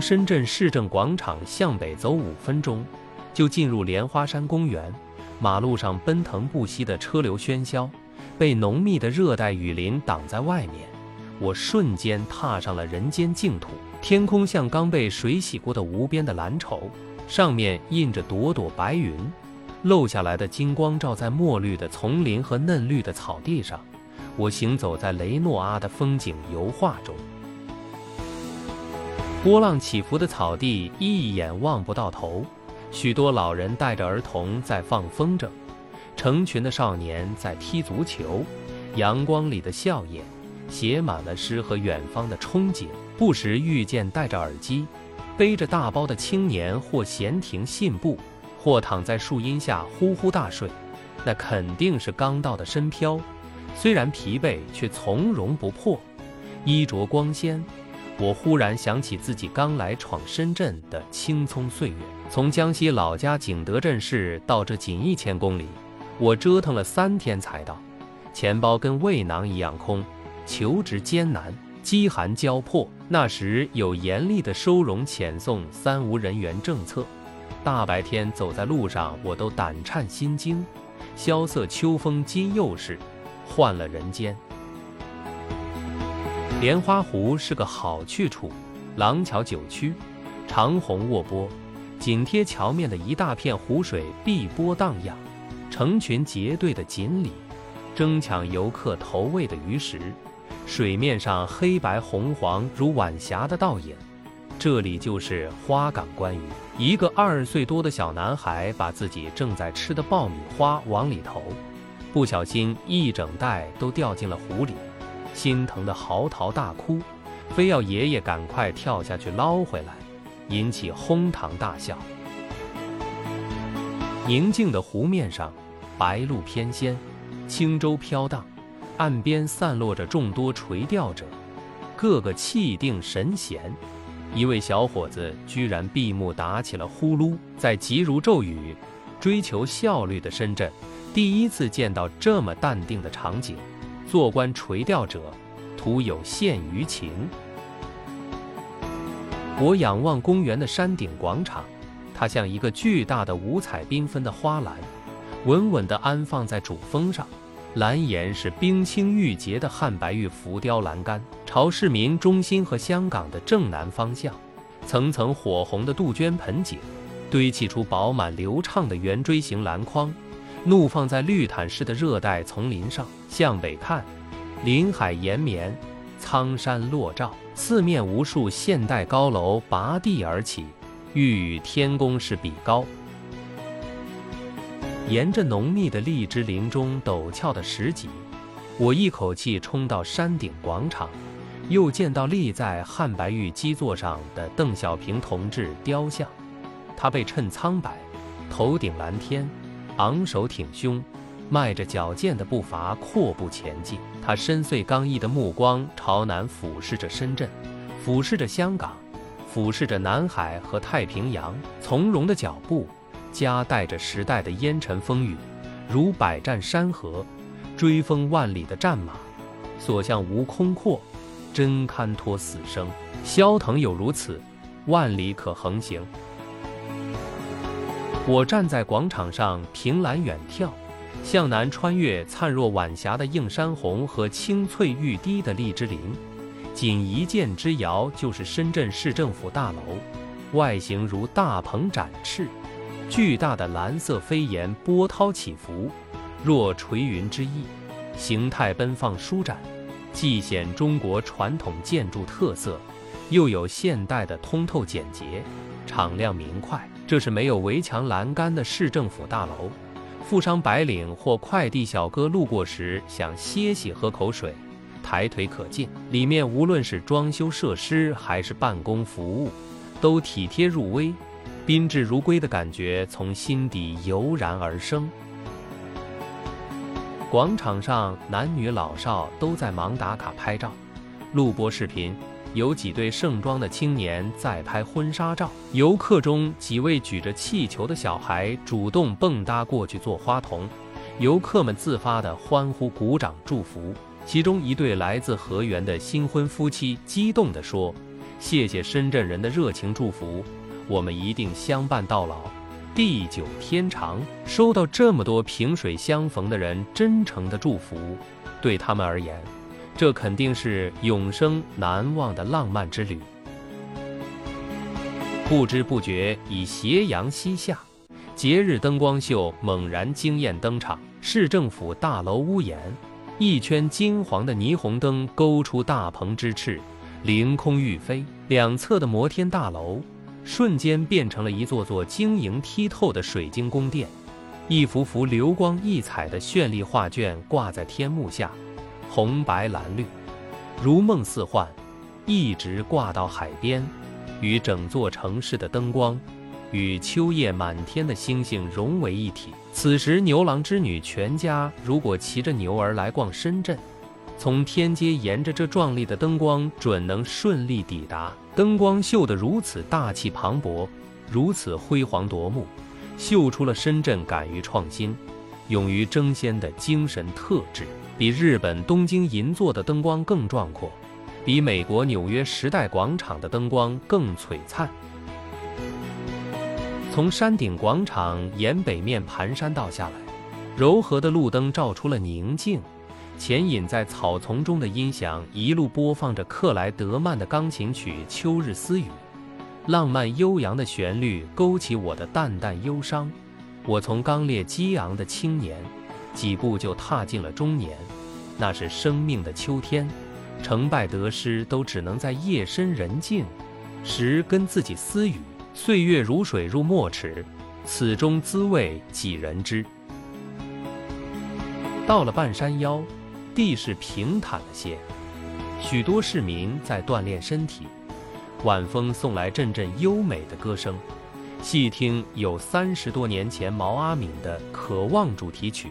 深圳市政广场向北走五分钟，就进入莲花山公园。马路上奔腾不息的车流喧嚣，被浓密的热带雨林挡在外面。我瞬间踏上了人间净土。天空像刚被水洗过的无边的蓝绸，上面印着朵朵白云，漏下来的金光照在墨绿的丛林和嫩绿的草地上。我行走在雷诺阿的风景油画中。波浪起伏的草地，一眼望不到头。许多老人带着儿童在放风筝，成群的少年在踢足球。阳光里的笑靥，写满了诗和远方的憧憬。不时遇见戴着耳机、背着大包的青年，或闲庭信步，或躺在树荫下呼呼大睡。那肯定是刚到的深漂，虽然疲惫，却从容不迫，衣着光鲜。我忽然想起自己刚来闯深圳的青葱岁月，从江西老家景德镇市到这仅一千公里，我折腾了三天才到，钱包跟胃囊一样空，求职艰难，饥寒交迫。那时有严厉的收容遣送三无人员政策，大白天走在路上，我都胆颤心惊。萧瑟秋风今又是，换了人间。莲花湖是个好去处，廊桥九曲，长虹卧波，紧贴桥面的一大片湖水碧波荡漾，成群结队的锦鲤争抢游客投喂的鱼食，水面上黑白红黄如晚霞的倒影。这里就是花港观鱼。一个二岁多的小男孩把自己正在吃的爆米花往里投，不小心一整袋都掉进了湖里。心疼的嚎啕大哭，非要爷爷赶快跳下去捞回来，引起哄堂大笑。宁静的湖面上，白鹭翩跹，轻舟飘荡，岸边散落着众多垂钓者，个个气定神闲。一位小伙子居然闭目打起了呼噜，在急如骤雨、追求效率的深圳，第一次见到这么淡定的场景。做官垂钓者，徒有羡鱼情。我仰望公园的山顶广场，它像一个巨大的五彩缤纷的花篮，稳稳地安放在主峰上。蓝岩是冰清玉洁的汉白玉浮雕栏杆，朝市民中心和香港的正南方向。层层火红的杜鹃盆景，堆砌出饱满流畅的圆锥形篮筐。怒放在绿毯式的热带丛林上，向北看，林海延绵，苍山落照，四面无数现代高楼拔地而起，欲与天宫是比高。沿着浓密的荔枝林中陡峭的石级，我一口气冲到山顶广场，又见到立在汉白玉基座上的邓小平同志雕像，他被衬苍白，头顶蓝天。昂首挺胸，迈着矫健的步伐阔步前进。他深邃刚毅的目光朝南俯视着深圳，俯视着香港，俯视着南海和太平洋。从容的脚步，夹带着时代的烟尘风雨，如百战山河，追风万里的战马，所向无空阔，真堪托死生。萧腾有如此，万里可横行。我站在广场上，凭栏远眺，向南穿越灿若晚霞的映山红和青翠欲滴的荔枝林，仅一箭之遥就是深圳市政府大楼，外形如大鹏展翅，巨大的蓝色飞檐波涛起伏，若垂云之翼，形态奔放舒展，既显中国传统建筑特色，又有现代的通透简洁，敞亮明快。这是没有围墙栏杆的市政府大楼，富商白领或快递小哥路过时想歇息喝口水，抬腿可进。里面无论是装修设施还是办公服务，都体贴入微，宾至如归的感觉从心底油然而生。广场上男女老少都在忙打卡拍照，录播视频。有几对盛装的青年在拍婚纱照，游客中几位举着气球的小孩主动蹦跶过去做花童，游客们自发的欢呼、鼓掌、祝福。其中一对来自河源的新婚夫妻激动地说：“谢谢深圳人的热情祝福，我们一定相伴到老，地久天长。收到这么多萍水相逢的人真诚的祝福，对他们而言，这肯定是永生难忘的浪漫之旅。不知不觉已斜阳西下，节日灯光秀猛然惊艳登场。市政府大楼屋檐，一圈金黄的霓虹灯勾出大鹏之翅，凌空欲飞。两侧的摩天大楼瞬间变成了一座座晶莹剔透的水晶宫殿，一幅幅流光溢彩的绚丽画卷挂在天幕下，红白蓝绿，如梦似幻，一直挂到海边，与整座城市的灯光。与秋叶满天的星星融为一体。此时，牛郎织女全家如果骑着牛儿来逛深圳，从天街沿着这壮丽的灯光，准能顺利抵达。灯光秀得如此大气磅礴，如此辉煌夺目，秀出了深圳敢于创新、勇于争先的精神特质。比日本东京银座的灯光更壮阔，比美国纽约时代广场的灯光更璀璨。从山顶广场沿北面盘山道下来，柔和的路灯照出了宁静。潜隐在草丛中的音响一路播放着克莱德曼的钢琴曲《秋日私语》，浪漫悠扬的旋律勾起我的淡淡忧伤。我从刚烈激昂的青年，几步就踏进了中年。那是生命的秋天，成败得失都只能在夜深人静时跟自己私语。岁月如水入墨池，此中滋味几人知？到了半山腰，地势平坦了些，许多市民在锻炼身体。晚风送来阵阵优美的歌声，细听有三十多年前毛阿敏的《渴望》主题曲，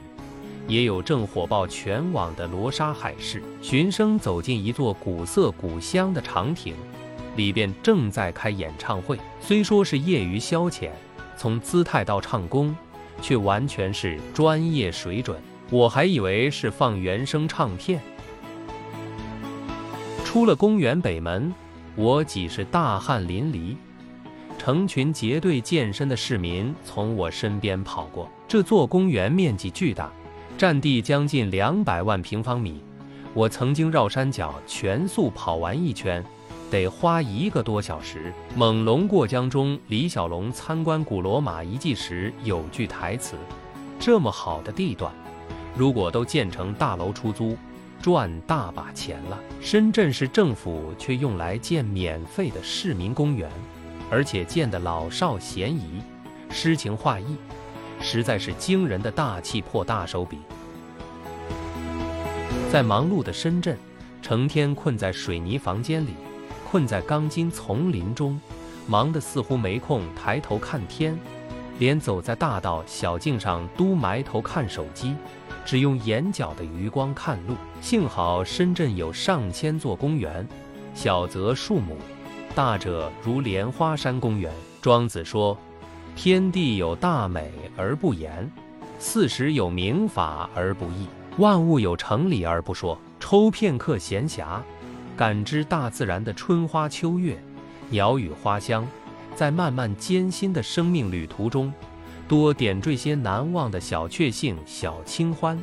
也有正火爆全网的《罗莎海市》。循声走进一座古色古香的长亭。里边正在开演唱会，虽说是业余消遣，从姿态到唱功，却完全是专业水准。我还以为是放原声唱片。出了公园北门，我已是大汗淋漓，成群结队健身的市民从我身边跑过。这座公园面积巨大，占地将近两百万平方米。我曾经绕山脚全速跑完一圈。得花一个多小时。《猛龙过江》中，李小龙参观古罗马遗迹时有句台词：“这么好的地段，如果都建成大楼出租，赚大把钱了。”深圳市政府却用来建免费的市民公园，而且建得老少咸宜，诗情画意，实在是惊人的大气魄大手笔。在忙碌的深圳，成天困在水泥房间里。困在钢筋丛林中，忙得似乎没空抬头看天，连走在大道小径上都埋头看手机，只用眼角的余光看路。幸好深圳有上千座公园，小则数亩，大者如莲花山公园。庄子说：“天地有大美而不言，四时有明法而不议，万物有成理而不说。”抽片刻闲暇。感知大自然的春花秋月，鸟语花香，在漫漫艰辛的生命旅途中，多点缀些难忘的小确幸、小清欢，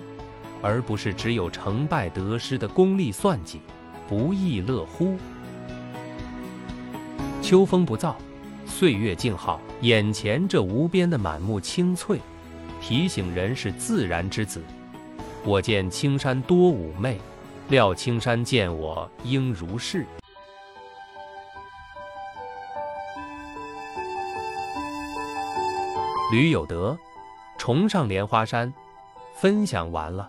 而不是只有成败得失的功利算计，不亦乐乎？秋风不燥，岁月静好，眼前这无边的满目青翠，提醒人是自然之子。我见青山多妩媚。料青山见我应如是。吕有德，重上莲花山，分享完了。